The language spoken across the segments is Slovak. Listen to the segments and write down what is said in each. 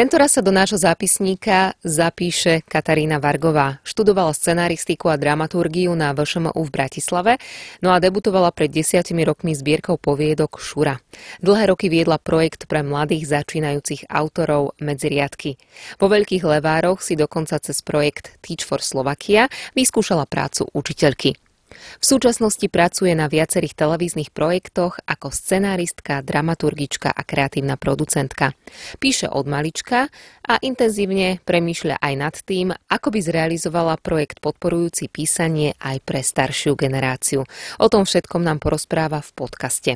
Tentoraz sa do nášho zápisníka zapíše Katarína Vargová. Študovala scenaristiku a dramaturgiu na VŠMU v Bratislave, no a debutovala pred desiatimi rokmi zbierkou poviedok Šura. Dlhé roky viedla projekt pre mladých začínajúcich autorov Medziriadky. Po Veľkých levároch si dokonca cez projekt Teach for Slovakia vyskúšala prácu učiteľky. V súčasnosti pracuje na viacerých televíznych projektoch ako scenáristka, dramaturgička a kreatívna producentka. Píše od malička a intenzívne premýšľa aj nad tým, ako by zrealizovala projekt podporujúci písanie aj pre staršiu generáciu. O tom všetkom nám porozpráva v podcaste.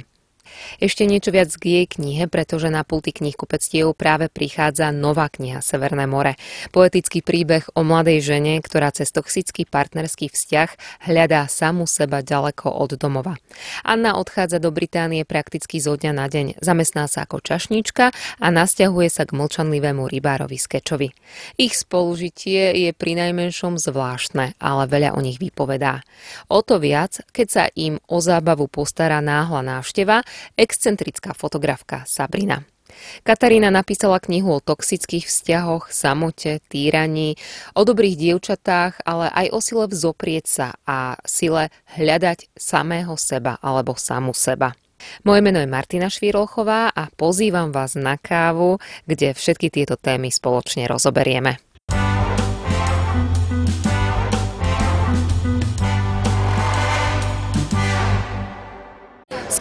Ešte niečo viac k jej knihe, pretože na pulty knihkupectiev práve prichádza nová kniha Severné more. Poetický príbeh o mladej žene, ktorá cez toxický partnerský vzťah hľadá samu seba ďaleko od domova. Anna odchádza do Británie prakticky zo dňa na deň. Zamestná sa ako čašníčka a nasťahuje sa k mlčanlivému rybárovi Skečovi. Ich spolužitie je pri najmenšom zvláštne, ale veľa o nich vypovedá. O to viac, keď sa im o zábavu postará náhla návšteva, excentrická fotografka Sabrina. Katarína napísala knihu o toxických vzťahoch, samote, týraní, o dobrých dievčatách, ale aj o sile vzoprieť sa a sile hľadať samého seba alebo samu seba. Moje meno je Martina Švírolchová a pozývam vás na kávu, kde všetky tieto témy spoločne rozoberieme.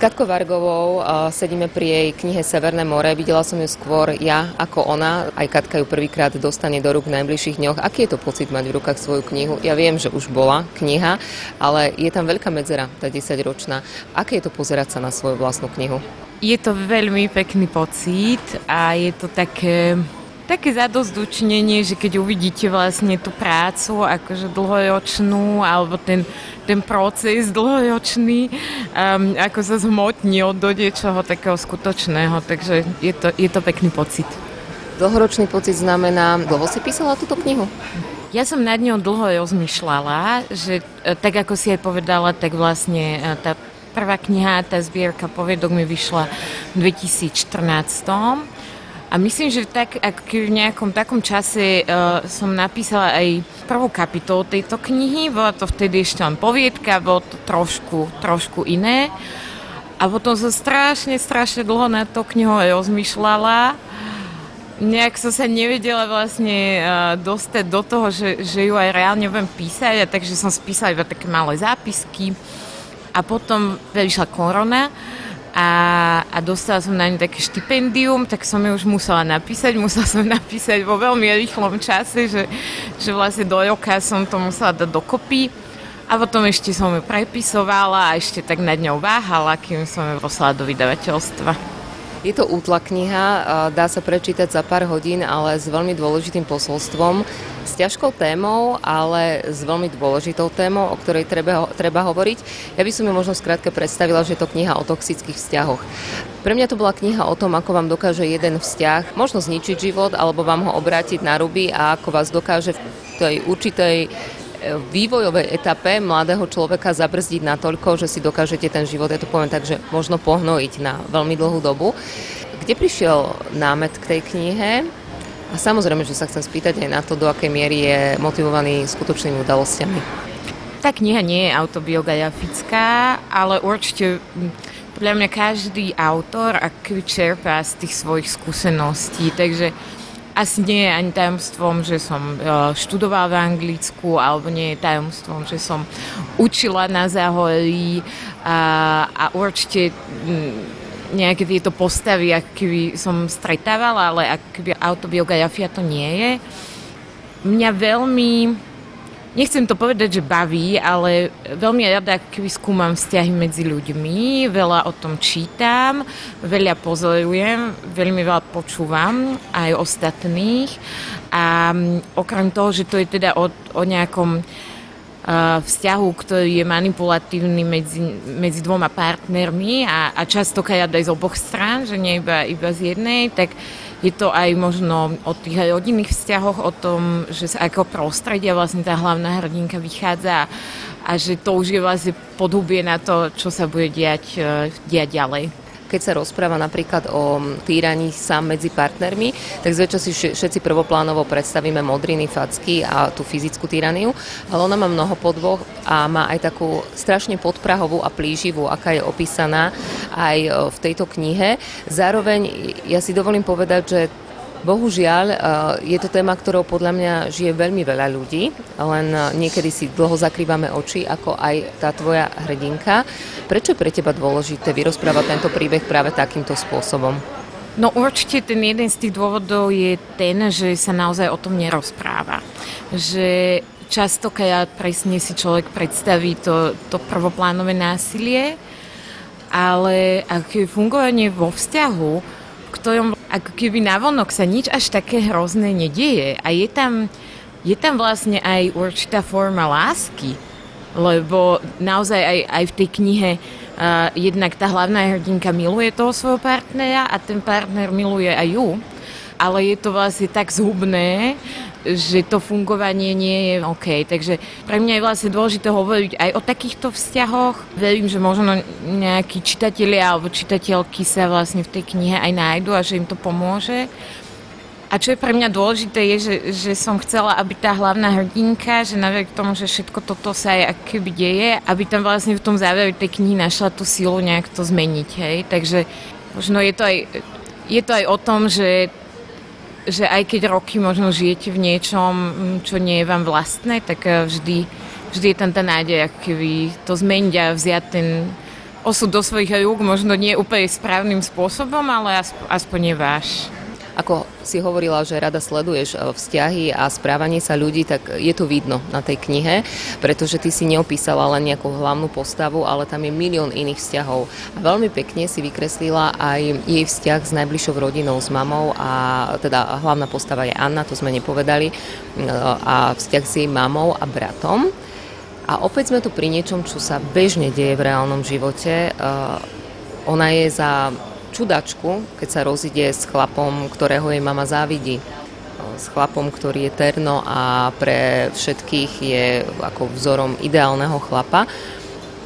Katkou Vargovou sedíme pri jej knihe Severné more. Videla som ju skôr ja ako ona. Aj Katka ju prvýkrát dostane do rúk v najbližších dňoch. Aký je to pocit mať v rukách svoju knihu? Ja viem, že už bola kniha, ale je tam veľká medzera, tá 10-ročná. Aké je to pozerať sa na svoju vlastnú knihu? Je to veľmi pekný pocit a je to také také zadozdučnenie, že keď uvidíte vlastne tú prácu akože dlhoročnú alebo ten, ten proces dlhoročný, um, ako sa zhmotnil do niečoho takého skutočného, takže je to, je to pekný pocit. Dlhoročný pocit znamená, dlho si písala túto knihu? Ja som nad ňou dlho rozmýšľala, že e, tak ako si aj povedala, tak vlastne e, tá prvá kniha, tá zbierka poviedok mi vyšla v 2014 a myslím, že tak, ak v nejakom takom čase uh, som napísala aj prvú kapitolu tejto knihy, bola to vtedy ešte len poviedka, bolo to trošku, trošku iné. A potom som strašne, strašne dlho na to knihou rozmýšľala. Nejak som sa nevedela vlastne uh, dostať do toho, že, že ju aj reálne viem písať, a takže som spísala iba také malé zápisky. A potom vyšla korona a, a dostala som na ňu také štipendium, tak som ju už musela napísať. Musela som napísať vo veľmi rýchlom čase, že, že vlastne do roka som to musela dať dokopy. A potom ešte som ju prepisovala a ešte tak nad ňou váhala, kým som ju poslala do vydavateľstva. Je to útla kniha, dá sa prečítať za pár hodín, ale s veľmi dôležitým posolstvom, s ťažkou témou, ale s veľmi dôležitou témou, o ktorej treba, treba hovoriť. Ja by som ju možno skrátke predstavila, že je to kniha o toxických vzťahoch. Pre mňa to bola kniha o tom, ako vám dokáže jeden vzťah možno zničiť život, alebo vám ho obrátiť na ruby a ako vás dokáže v tej určitej vývojovej etape mladého človeka zabrzdiť natoľko, že si dokážete ten život, ja to poviem tak, že možno pohnojiť na veľmi dlhú dobu. Kde prišiel námet k tej knihe? A samozrejme, že sa chcem spýtať aj na to, do akej miery je motivovaný skutočnými udalosťami. Tá kniha nie je autobiografická, ale určite podľa mňa každý autor aký čerpá z tých svojich skúseností, takže asi nie je ani tajomstvom, že som e, študovala v Anglicku, alebo nie je tajomstvom, že som učila na záhorí a, a určite nejaké tieto postavy, aký som stretávala, ale aký autobiografia to nie je. Mňa veľmi nechcem to povedať, že baví, ale veľmi rada skúmam vzťahy medzi ľuďmi, veľa o tom čítam, veľa pozorujem, veľmi veľa počúvam aj ostatných. A mm, okrem toho, že to je teda o, o nejakom vzťahu, ktorý je manipulatívny medzi, medzi dvoma partnermi a, a častokrát aj z oboch strán, že nie iba, iba z jednej, tak je to aj možno o tých rodinných vzťahoch, o tom, že sa ako prostredia vlastne tá hlavná hrdinka vychádza a že to už je vlastne podhubie na to, čo sa bude diať, e, diať ďalej keď sa rozpráva napríklad o týraní sám medzi partnermi, tak zväčša si všetci prvoplánovo predstavíme modriny, facky a tú fyzickú tyraniu, ale ona má mnoho podvoch a má aj takú strašne podprahovú a plíživú, aká je opísaná aj v tejto knihe. Zároveň ja si dovolím povedať, že Bohužiaľ, eh, je to téma, ktorou podľa mňa žije veľmi veľa ľudí, len eh, niekedy si dlho zakrývame oči, ako aj tá tvoja hrdinka. Prečo je pre teba dôležité vyrozprávať tento príbeh práve takýmto spôsobom? No určite ten jeden z tých dôvodov je ten, že sa naozaj o tom nerozpráva. Že častokrát presne si človek predstaví to, to prvoplánové násilie, ale aké fungovanie vo vzťahu, ktorom ako keby navonok sa nič až také hrozné nedieje. A je tam, je tam vlastne aj určitá forma lásky, lebo naozaj aj, aj v tej knihe uh, jednak tá hlavná hrdinka miluje toho svojho partnera a ten partner miluje aj ju ale je to vlastne tak zhubné, že to fungovanie nie je OK. Takže pre mňa je vlastne dôležité hovoriť aj o takýchto vzťahoch. Verím, že možno nejakí čitatelia alebo čitateľky sa vlastne v tej knihe aj nájdu a že im to pomôže. A čo je pre mňa dôležité je, že, že som chcela, aby tá hlavná hrdinka, že napriek tomu, že všetko toto sa aj keby deje, aby tam vlastne v tom závere tej knihy našla tú silu nejak to zmeniť. Hej? Takže možno je to aj, je to aj o tom, že že aj keď roky možno žijete v niečom, čo nie je vám vlastné, tak eh, vždy, vždy je tam tá nádej, ako keby to zmeniť a vziať ten osud do svojich rúk, možno nie úplne správnym spôsobom, ale aspoň je váš. Ako si hovorila, že rada sleduješ e, vzťahy a správanie sa ľudí, tak je to vidno na tej knihe, pretože ty si neopísala len nejakú hlavnú postavu, ale tam je milión iných vzťahov. Veľmi pekne si vykreslila aj jej vzťah s najbližšou rodinou, s mamou a teda hlavná postava je Anna, to sme nepovedali, a vzťah s jej mamou a bratom. A opäť sme tu pri niečom, čo sa bežne deje v reálnom živote. E, ona je za čudačku, keď sa rozíde s chlapom, ktorého jej mama závidí. S chlapom, ktorý je terno a pre všetkých je ako vzorom ideálneho chlapa.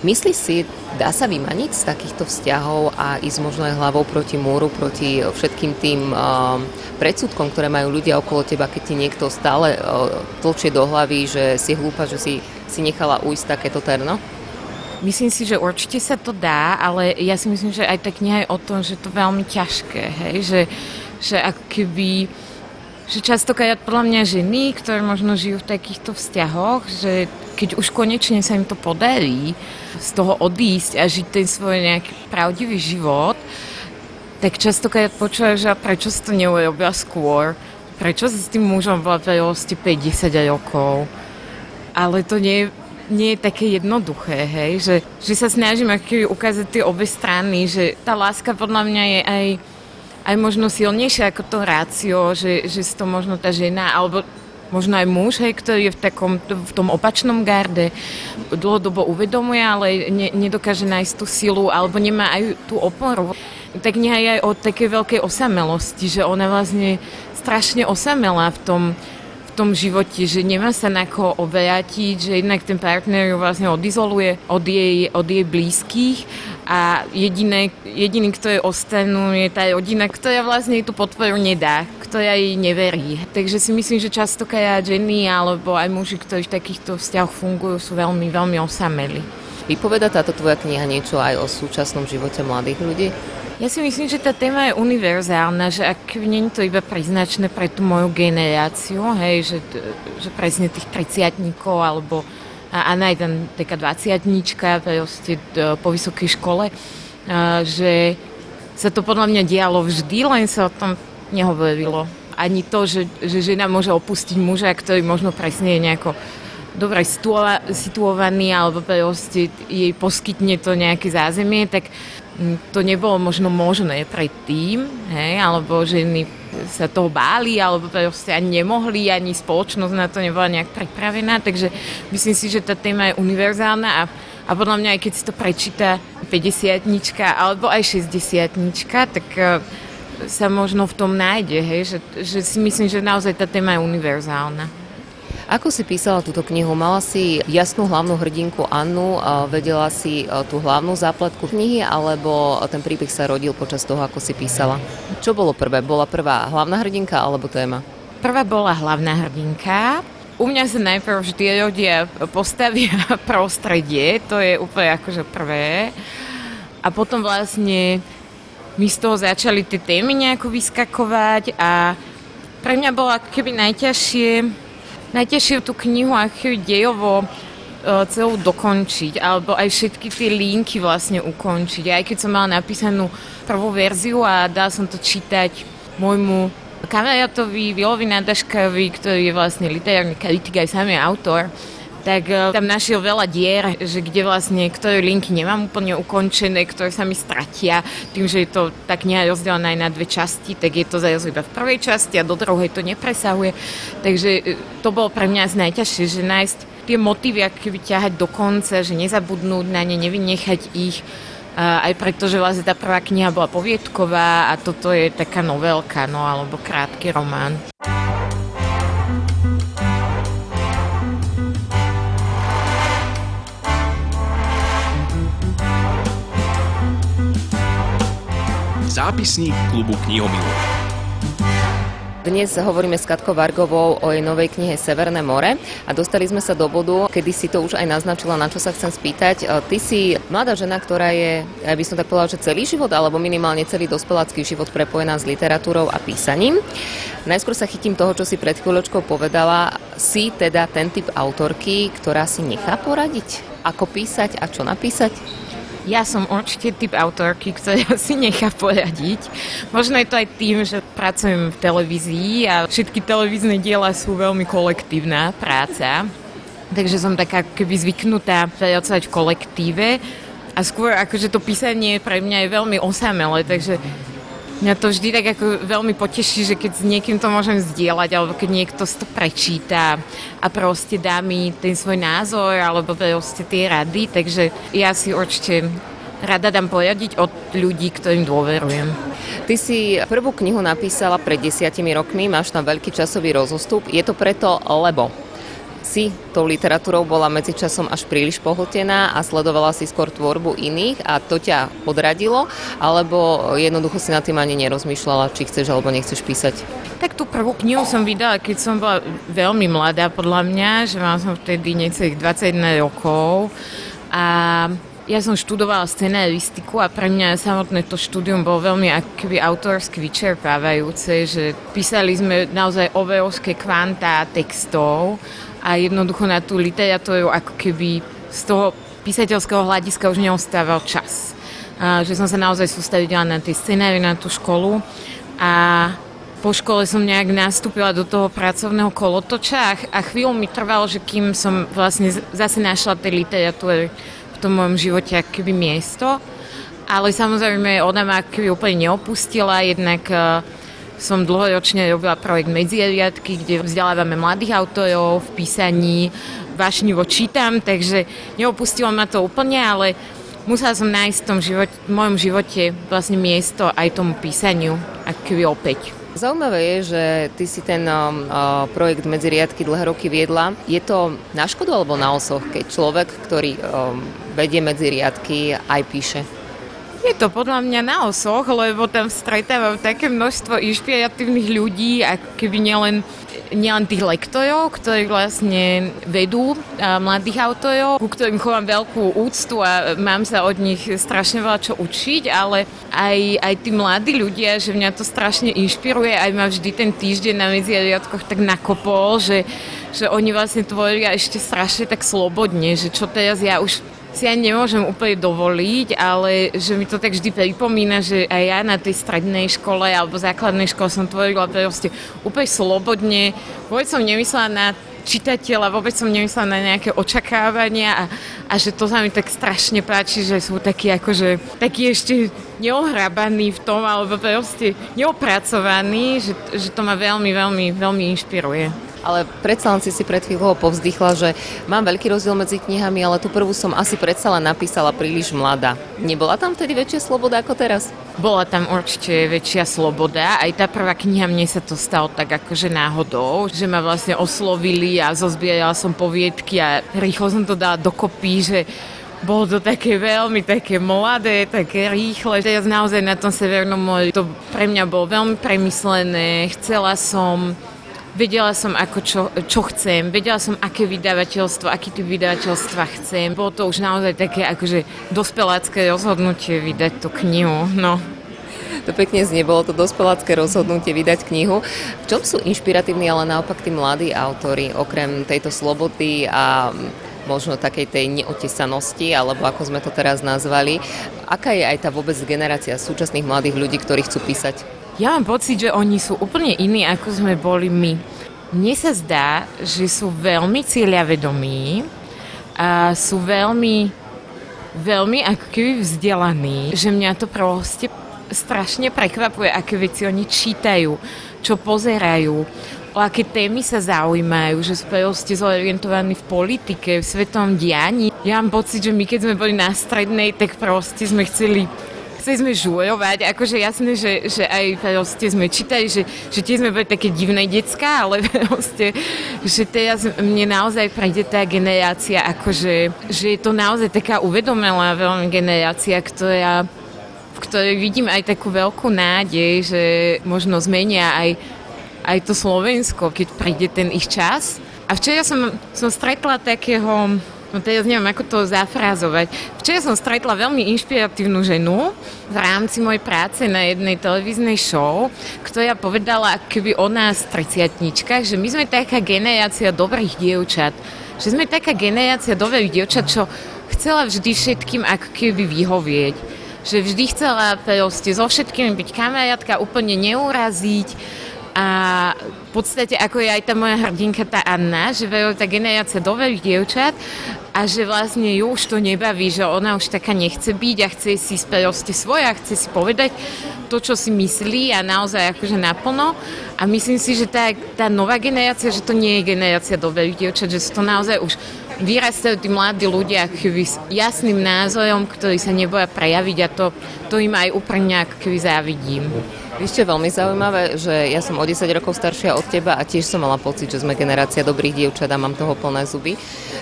Myslí si, dá sa vymaniť z takýchto vzťahov a ísť možno aj hlavou proti múru, proti všetkým tým uh, predsudkom, ktoré majú ľudia okolo teba, keď ti niekto stále uh, tlčie do hlavy, že si hlúpa, že si, si nechala ujsť takéto terno? Myslím si, že určite sa to dá, ale ja si myslím, že aj tá kniha je o tom, že to je veľmi ťažké, hej? Že, že ak keby že častokrát podľa mňa ženy, ktoré možno žijú v takýchto vzťahoch, že keď už konečne sa im to podarí z toho odísť a žiť ten svoj nejaký pravdivý život, tak častokrát počúvajú, že prečo si to neurobila skôr, prečo si s tým mužom bola 50 rokov. Ale to nie je nie je také jednoduché, hej, že, že sa snažím aký ukázať tie obe strany, že tá láska podľa mňa je aj, aj možno silnejšia ako to rácio, že, že si to možno tá žena, alebo možno aj muž, hej, ktorý je v, takom, v tom opačnom garde, dlhodobo uvedomuje, ale ne, nedokáže nájsť tú silu, alebo nemá aj tú oporu. Tak kniha aj o takej veľkej osamelosti, že ona vlastne strašne osamela v tom, tom živote, že nemá sa na koho obrátiť, že jednak ten partner ju vlastne odizoluje od jej, od jej blízkych a jediné, jediný, kto je ostanú, je tá rodina, ktorá vlastne tú podporu nedá, ktorá jej neverí. Takže si myslím, že častokrát ženy alebo aj muži, ktorí v takýchto vzťahoch fungujú, sú veľmi, veľmi osameli. Vypoveda táto tvoja kniha niečo aj o súčasnom živote mladých ľudí? Ja si myslím, že tá téma je univerzálna, že ak nie je to iba priznačné pre tú moju generáciu, hej, že, že presne tých 30 alebo a, a aj tam taká 20 proste po vysokej škole, a, že sa to podľa mňa dialo vždy, len sa o tom nehovorilo. Ani to, že, že žena môže opustiť muža, ktorý možno presne je nejako dobre situovaný alebo proste jej poskytne to nejaké zázemie, tak mm, to nebolo možno možné predtým, hej, alebo ženy sa toho báli, alebo proste ani nemohli, ani spoločnosť na to nebola nejak pripravená, takže myslím si, že tá téma je univerzálna a, a podľa mňa aj keď si to prečíta 50 alebo aj 60 tak uh, sa možno v tom nájde, hej, že, že si myslím, že naozaj tá téma je univerzálna. Ako si písala túto knihu? Mala si jasnú hlavnú hrdinku Annu, vedela si tú hlavnú zápletku knihy, alebo ten príbeh sa rodil počas toho, ako si písala? Čo bolo prvé? Bola prvá hlavná hrdinka alebo téma? Prvá bola hlavná hrdinka, u mňa sa najprv vždy ľudia postavia prostredie, to je úplne akože prvé. A potom vlastne mi z toho začali tie témy nejako vyskakovať a pre mňa bolo keby najťažšie najtežšie tú knihu ako dejovo e, celú dokončiť, alebo aj všetky tie linky vlastne ukončiť. Aj keď som mala napísanú prvú verziu a dala som to čítať môjmu kamarátovi Vilovi Nadaškovi, ktorý je vlastne literárny kritik aj samý autor, tak e, tam našiel veľa dier, že kde vlastne, ktoré linky nemám úplne ukončené, ktoré sa mi stratia, tým, že je to tak kniha rozdelená aj na dve časti, tak je to zajazd iba v prvej časti a do druhej to nepresahuje. Takže e, to bolo pre mňa najťažšie, že nájsť tie motívy, keby ťahať do konca, že nezabudnúť na ne, nevynechať ich, aj preto, že vlastne tá prvá kniha bola poviedková a toto je taká novelka, no alebo krátky román. Zápisník klubu knihomilov. Dnes hovoríme s Katkou Vargovou o jej novej knihe Severné more a dostali sme sa do bodu, kedy si to už aj naznačila, na čo sa chcem spýtať. E, ty si mladá žena, ktorá je, ja by som tak povedala, že celý život, alebo minimálne celý dospelácky život prepojená s literatúrou a písaním. Najskôr sa chytím toho, čo si pred chvíľočkou povedala. Si teda ten typ autorky, ktorá si nechá poradiť, ako písať a čo napísať? Ja som určite typ autorky, ktorá si nechá poradiť. Možno je to aj tým, že pracujem v televízii a všetky televízne diela sú veľmi kolektívna práca. Takže som taká keby zvyknutá pracovať v kolektíve a skôr akože to písanie pre mňa je veľmi osamelé, takže Mňa to vždy tak ako veľmi poteší, že keď s niekým to môžem zdieľať, alebo keď niekto si to prečíta a proste dá mi ten svoj názor, alebo proste tie rady, takže ja si určite rada dám pojadiť od ľudí, ktorým dôverujem. Ty si prvú knihu napísala pred desiatimi rokmi, máš tam veľký časový rozostup. Je to preto, lebo si tou literatúrou bola medzičasom až príliš pohltená a sledovala si skôr tvorbu iných a to ťa odradilo, alebo jednoducho si na tým ani nerozmýšľala, či chceš alebo nechceš písať? Tak tú prvú knihu som vydala, keď som bola veľmi mladá podľa mňa, že mám som vtedy necelých 21 rokov a ja som študovala scenaristiku a pre mňa samotné to štúdium bolo veľmi akoby autorsky vyčerpávajúce, že písali sme naozaj obrovské kvantá textov a jednoducho na tú literatúru ako keby z toho písateľského hľadiska už neostával čas. A, že som sa naozaj sústredila na tie scenári, na tú školu a po škole som nejak nastúpila do toho pracovného kolotoča a, chvíľu mi trvalo, že kým som vlastne zase našla tej literatúry v tom mojom živote akoby miesto. Ale samozrejme ona ma akoby úplne neopustila, jednak som dlhoročne robila projekt Medziriadky, kde vzdelávame mladých autorov v písaní, vášnivo čítam, takže neopustilo ma to úplne, ale musela som nájsť v tom život, v mojom živote vlastne miesto aj tomu písaniu, aký opäť. Zaujímavé je, že ty si ten uh, projekt medzi riadky dlhé roky viedla. Je to na škodu alebo na osoch, keď človek, ktorý um, vedie medzi riadky, aj píše? Je to podľa mňa na osoch, lebo tam stretávam také množstvo inšpiratívnych ľudí, ako keby nielen nielen tých lektorov, ktorí vlastne vedú a, mladých autorov, ku ktorým chovám veľkú úctu a mám sa od nich strašne veľa čo učiť, ale aj, aj tí mladí ľudia, že mňa to strašne inšpiruje, aj ma vždy ten týždeň na medziariadkoch tak nakopol, že, že oni vlastne tvoria ešte strašne tak slobodne, že čo teraz ja už si ani nemôžem úplne dovoliť, ale že mi to tak vždy pripomína, že aj ja na tej strednej škole alebo základnej škole som tvorila proste úplne slobodne. Vôbec som nemyslela na čitateľa, vôbec som nemyslela na nejaké očakávania a, a že to sa mi tak strašne páči, že sú takí akože, takí ešte neohrabaní v tom, alebo proste neopracovaní, že, že to ma veľmi, veľmi, veľmi inšpiruje. Ale predsa len si si pred chvíľou povzdychla, že mám veľký rozdiel medzi knihami, ale tú prvú som asi predsa len napísala príliš mladá. Nebola tam vtedy väčšia sloboda ako teraz? Bola tam určite väčšia sloboda. Aj tá prvá kniha, mne sa to stalo tak akože náhodou, že ma vlastne oslovili a zozbierala som poviedky a rýchlo som to dala dokopy, že bolo to také veľmi také mladé, také rýchle. Teraz naozaj na tom Severnom mori to pre mňa bolo veľmi premyslené. Chcela som Vedela som, ako čo, čo chcem, vedela som, aké vydavateľstvo, aký typ vydavateľstva chcem. Bolo to už naozaj také akože dospelácké rozhodnutie vydať tú knihu. No. To pekne znie, bolo to dospelácké rozhodnutie vydať knihu. V čom sú inšpiratívni, ale naopak tí mladí autory, okrem tejto slobody a možno takej tej neotesanosti, alebo ako sme to teraz nazvali. Aká je aj tá vôbec generácia súčasných mladých ľudí, ktorí chcú písať? Ja mám pocit, že oni sú úplne iní, ako sme boli my. Mne sa zdá, že sú veľmi cieľavedomí a sú veľmi, veľmi ako keby vzdelaní, že mňa to proste strašne prekvapuje, aké veci oni čítajú, čo pozerajú, o aké témy sa zaujímajú, že proste zorientovaní v politike, v svetom dianí. Ja mám pocit, že my keď sme boli na strednej, tak proste sme chceli chceli sme žuľovať, akože jasné, že, že aj proste sme čítali, že, že tie sme boli také divné decka, ale proste, že teraz mne naozaj prejde tá generácia, akože, že je to naozaj taká uvedomelá veľmi generácia, ktorá v ktorej vidím aj takú veľkú nádej, že možno zmenia aj, aj to Slovensko, keď príde ten ich čas. A včera som, som stretla takého No teraz neviem, ako to zafrázovať. Včera som stretla veľmi inšpiratívnu ženu v rámci mojej práce na jednej televíznej show, ktorá povedala, keby o nás triciatničkách, že my sme taká generácia dobrých dievčat. Že sme taká generácia dobrých dievčat, čo chcela vždy všetkým ako keby vyhovieť. Že vždy chcela proste so všetkými byť kamarátka, úplne neuraziť a v podstate, ako je aj tá moja hrdinka, tá Anna, že veľa tá generácia doverých dievčat a že vlastne ju už to nebaví, že ona už taká nechce byť a chce si proste svoje a chce si povedať to, čo si myslí a naozaj akože naplno. A myslím si, že tá, tá nová generácia, že to nie je generácia doverých dievčat, že sú to naozaj už vyrastajú tí mladí ľudia s jasným názorom, ktorí sa neboja prejaviť a to, to im aj úprimne keby závidím. Ešte veľmi zaujímavé, že ja som o 10 rokov staršia od teba a tiež som mala pocit, že sme generácia dobrých dievčat a mám toho plné zuby.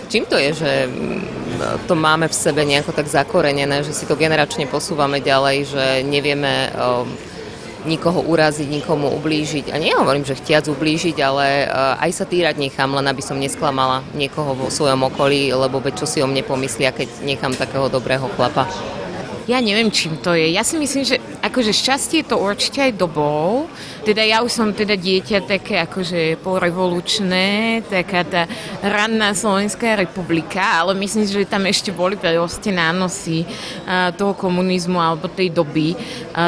Čím to je, že mm, to máme v sebe nejako tak zakorenené, že si to generačne posúvame ďalej, že nevieme nikoho uraziť, nikomu ublížiť. A nehovorím, že chtiac ublížiť, ale aj sa týrať nechám, len aby som nesklamala niekoho vo svojom okolí, lebo veď čo si o mne pomyslia, keď nechám takého dobrého chlapa. Ja neviem, čím to je. Ja si myslím, že akože šťastie je to určite aj dobou. Teda ja už som teda dieťa také akože porevolučné, taká tá ranná Slovenská republika, ale myslím, že tam ešte boli proste nánosy toho komunizmu alebo tej doby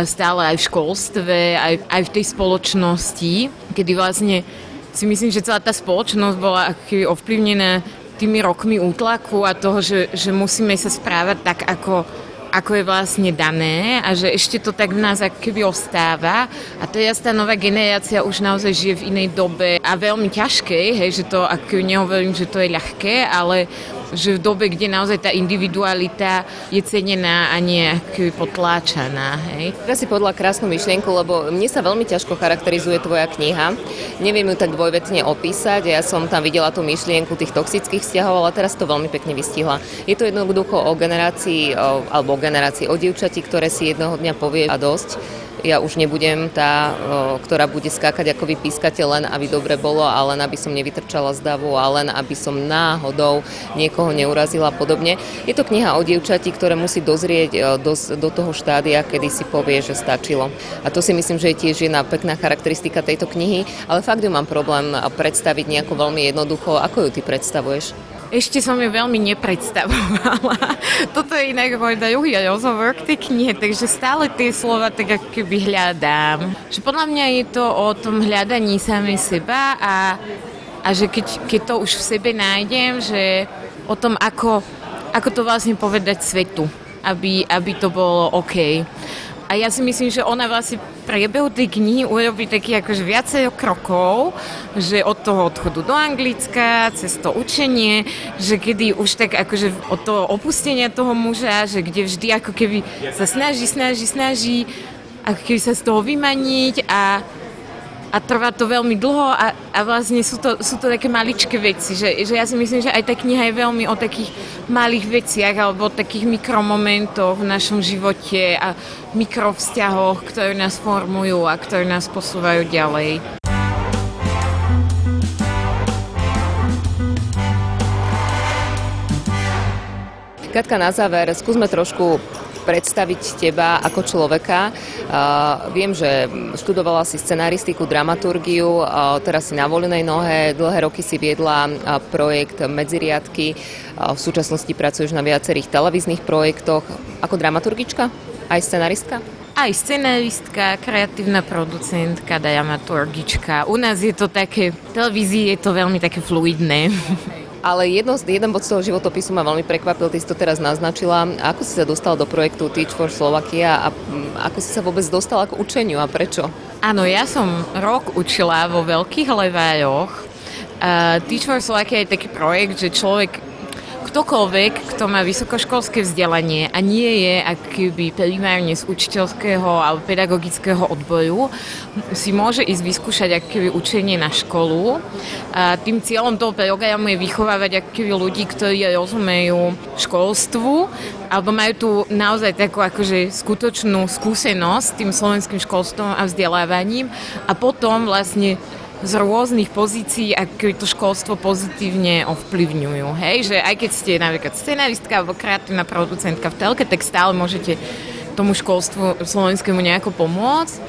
stále aj v školstve, aj, aj v tej spoločnosti, kedy vlastne si myslím, že celá tá spoločnosť bola ovplyvnená tými rokmi útlaku a toho, že, že musíme sa správať tak, ako ako je vlastne dané a že ešte to tak v nás keby ostáva. A teraz tá nová generácia už naozaj žije v inej dobe a veľmi ťažkej, hej, že to, ako nehovorím, že to je ľahké, ale že v dobe, kde naozaj tá individualita je cenená a nie potláčaná. Hej. Teraz si podľa krásnu myšlienku, lebo mne sa veľmi ťažko charakterizuje tvoja kniha. Neviem ju tak dvojvetne opísať. Ja som tam videla tú myšlienku tých toxických vzťahov, ale teraz to veľmi pekne vystihla. Je to jednoducho o generácii, o, alebo o generácii, o dievčati, ktoré si jednoho dňa povie a dosť ja už nebudem tá, ktorá bude skákať ako vypískate len, aby dobre bolo a len aby som nevytrčala z davu a len aby som náhodou niekoho neurazila a podobne. Je to kniha o dievčati, ktoré musí dozrieť do, do toho štádia, kedy si povie, že stačilo. A to si myslím, že je tiež jedna pekná charakteristika tejto knihy, ale fakt ju mám problém predstaviť nejako veľmi jednoducho. Ako ju ty predstavuješ? Ešte som ju veľmi nepredstavovala. Toto je inak môj druhý rozhovor k tej knihe, takže stále tie slova tak ako keby hľadám. Že podľa mňa je to o tom hľadaní samej seba a a že keď, keď to už v sebe nájdem, že o tom, ako, ako to vlastne povedať svetu, aby, aby to bolo OK. A ja si myslím, že ona vlastne priebehu tej knihy urobí taký akože viacero krokov, že od toho odchodu do Anglicka, cez to učenie, že kedy už tak akože od toho opustenia toho muža, že kde vždy ako keby sa snaží, snaží, snaží, ako keby sa z toho vymaniť a a trvá to veľmi dlho a, a vlastne sú to, sú to také maličké veci, že, že ja si myslím, že aj tá kniha je veľmi o takých malých veciach alebo o takých mikromomentoch v našom živote a mikrovzťahoch, ktoré nás formujú a ktoré nás posúvajú ďalej. Katka, na záver, skúsme trošku predstaviť teba ako človeka. Viem, že študovala si scenaristiku, dramaturgiu, teraz si na voľnej nohe, dlhé roky si viedla projekt Medziriadky, v súčasnosti pracuješ na viacerých televíznych projektoch. Ako dramaturgička? Aj scenaristka? Aj scenaristka, kreatívna producentka, dramaturgička. U nás je to také, v televízii je to veľmi také fluidné. Ale jedno, jeden bod z toho životopisu ma veľmi prekvapil, ty si to teraz naznačila. Ako si sa dostala do projektu Teach for Slovakia a mm, ako si sa vôbec dostala k učeniu a prečo? Áno, ja som rok učila vo Veľkých Levájoch. Uh, Teach for Slovakia je taký projekt, že človek ktokoľvek, kto má vysokoškolské vzdelanie a nie je akýby primárne z učiteľského alebo pedagogického odboju, si môže ísť vyskúšať akýby učenie na školu. A tým cieľom toho programu je vychovávať akýby ľudí, ktorí rozumejú školstvu alebo majú tu naozaj takú akože skutočnú skúsenosť s tým slovenským školstvom a vzdelávaním a potom vlastne z rôznych pozícií, ako to školstvo pozitívne ovplyvňujú. Hej? Že aj keď ste napríklad scenaristka alebo kreatívna producentka v telke, tak stále môžete tomu školstvu slovenskému nejako pomôcť.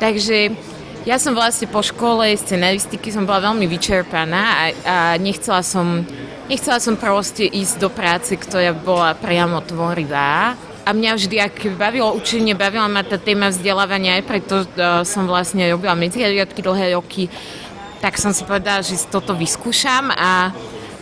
Takže ja som vlastne po škole scenaristiky som bola veľmi vyčerpaná a, a nechcela som nechcela som proste ísť do práce, ktorá bola priamo tvorivá a mňa vždy, ak bavilo učenie, bavila ma tá téma vzdelávania, aj preto uh, som vlastne robila medziariadky dlhé roky, tak som si povedala, že toto vyskúšam a,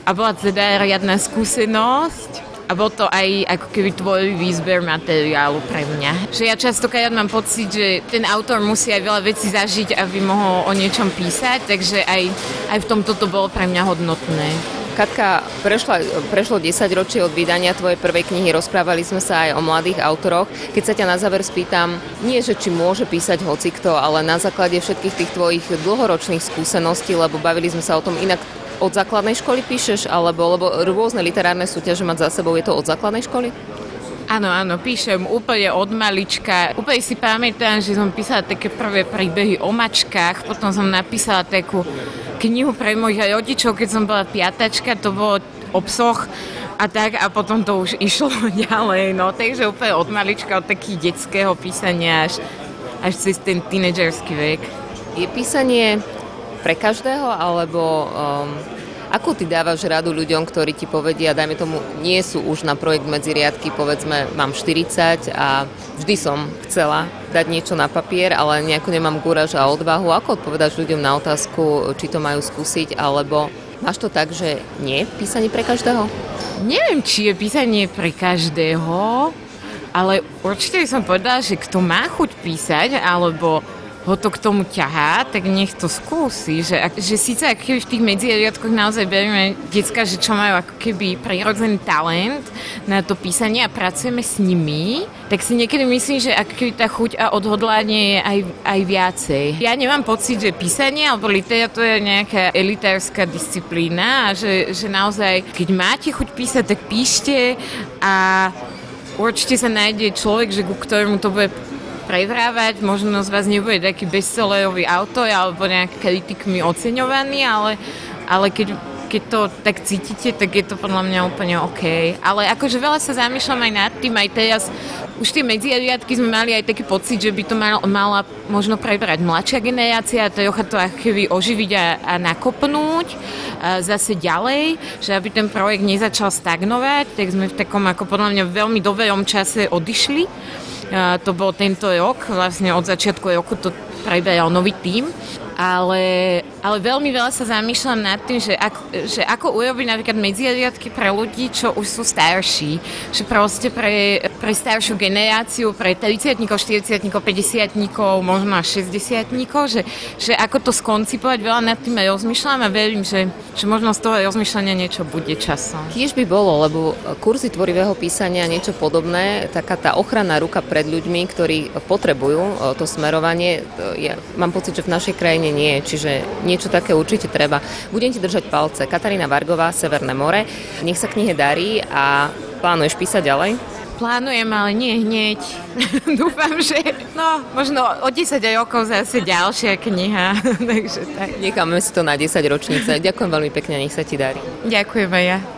a bola teda riadna skúsenosť. A bol to aj ako keby tvoj výzber materiálu pre mňa. Že ja častokrát mám pocit, že ten autor musí aj veľa vecí zažiť, aby mohol o niečom písať, takže aj, aj v tomto to bolo pre mňa hodnotné. Katka, prešla, prešlo 10 ročie od vydania tvojej prvej knihy, rozprávali sme sa aj o mladých autoroch. Keď sa ťa na záver spýtam, nie že či môže písať hocikto, ale na základe všetkých tých tvojich dlhoročných skúseností, lebo bavili sme sa o tom inak, od základnej školy píšeš, alebo lebo rôzne literárne súťaže mať za sebou, je to od základnej školy? Áno, áno, píšem úplne od malička. Úplne si pamätám, že som písala také prvé príbehy o mačkách, potom som napísala takú knihu pre mojich rodičov, keď som bola piatačka, to bolo o psoch a tak a potom to už išlo ďalej, no takže úplne od malička, od takých detského písania až, až cez ten tínedžerský vek. Je písanie pre každého, alebo um, Akú ty dávaš radu ľuďom, ktorí ti povedia, dajme tomu, nie sú už na projekt medzi riadky, povedzme, mám 40 a vždy som chcela dať niečo na papier, ale nejako nemám gúraž a odvahu. Ako odpovedáš ľuďom na otázku, či to majú skúsiť, alebo máš to tak, že nie písanie pre každého? Neviem, či je písanie pre každého, ale určite by som povedala, že kto má chuť písať, alebo ho to k tomu ťahá, tak nech to skúsi. Že, že síce ak v tých medziriadkoch naozaj berieme decka, že čo majú ako keby prirodzený talent na to písanie a pracujeme s nimi, tak si niekedy myslím, že ak keby tá chuť a odhodlanie je aj, aj viacej. Ja nemám pocit, že písanie alebo literatúra je nejaká elitárska disciplína a že, že naozaj, keď máte chuť písať, tak píšte a určite sa nájde človek, že ku ktorému to bude prevrávať, možno z vás nebude taký bestsellerový autor alebo nejaký kritikmi oceňovaný, ale, ale keď, keď to tak cítite, tak je to podľa mňa úplne OK. Ale akože veľa sa zamýšľam aj nad tým, aj teraz už tie medziariadky sme mali aj taký pocit, že by to mal, mala možno prebrať mladšia generácia trocha to chvíli oživiť a, a nakopnúť a zase ďalej, že aby ten projekt nezačal stagnovať, tak sme v takom ako podľa mňa veľmi dobrom čase odišli to bol tento rok, vlastne od začiatku roku to preberal nový tím. Ale, ale veľmi veľa sa zamýšľam nad tým, že, ako, že ako urobiť napríklad medziriadky pre ľudí, čo už sú starší. Že proste pre, pre staršiu generáciu, pre 30 40 50 možno až 60 že, že ako to skoncipovať, veľa nad tým aj rozmýšľam a verím, že, že možno z toho rozmýšľania niečo bude časom. Tiež by bolo, lebo kurzy tvorivého písania niečo podobné, taká tá ochranná ruka pred ľuďmi, ktorí potrebujú e, to smerovanie, ja mám pocit, že v našej krajine nie, čiže niečo také určite treba. Budem ti držať palce. Katarína Vargová, Severné more. Nech sa knihe darí a plánuješ písať ďalej? Plánujem, ale nie hneď. Dúfam, že no, možno o 10 rokov zase ďalšia kniha. Takže tak. Necháme si to na 10 ročnice. Ďakujem veľmi pekne, nech sa ti darí. Ďakujem aj ja.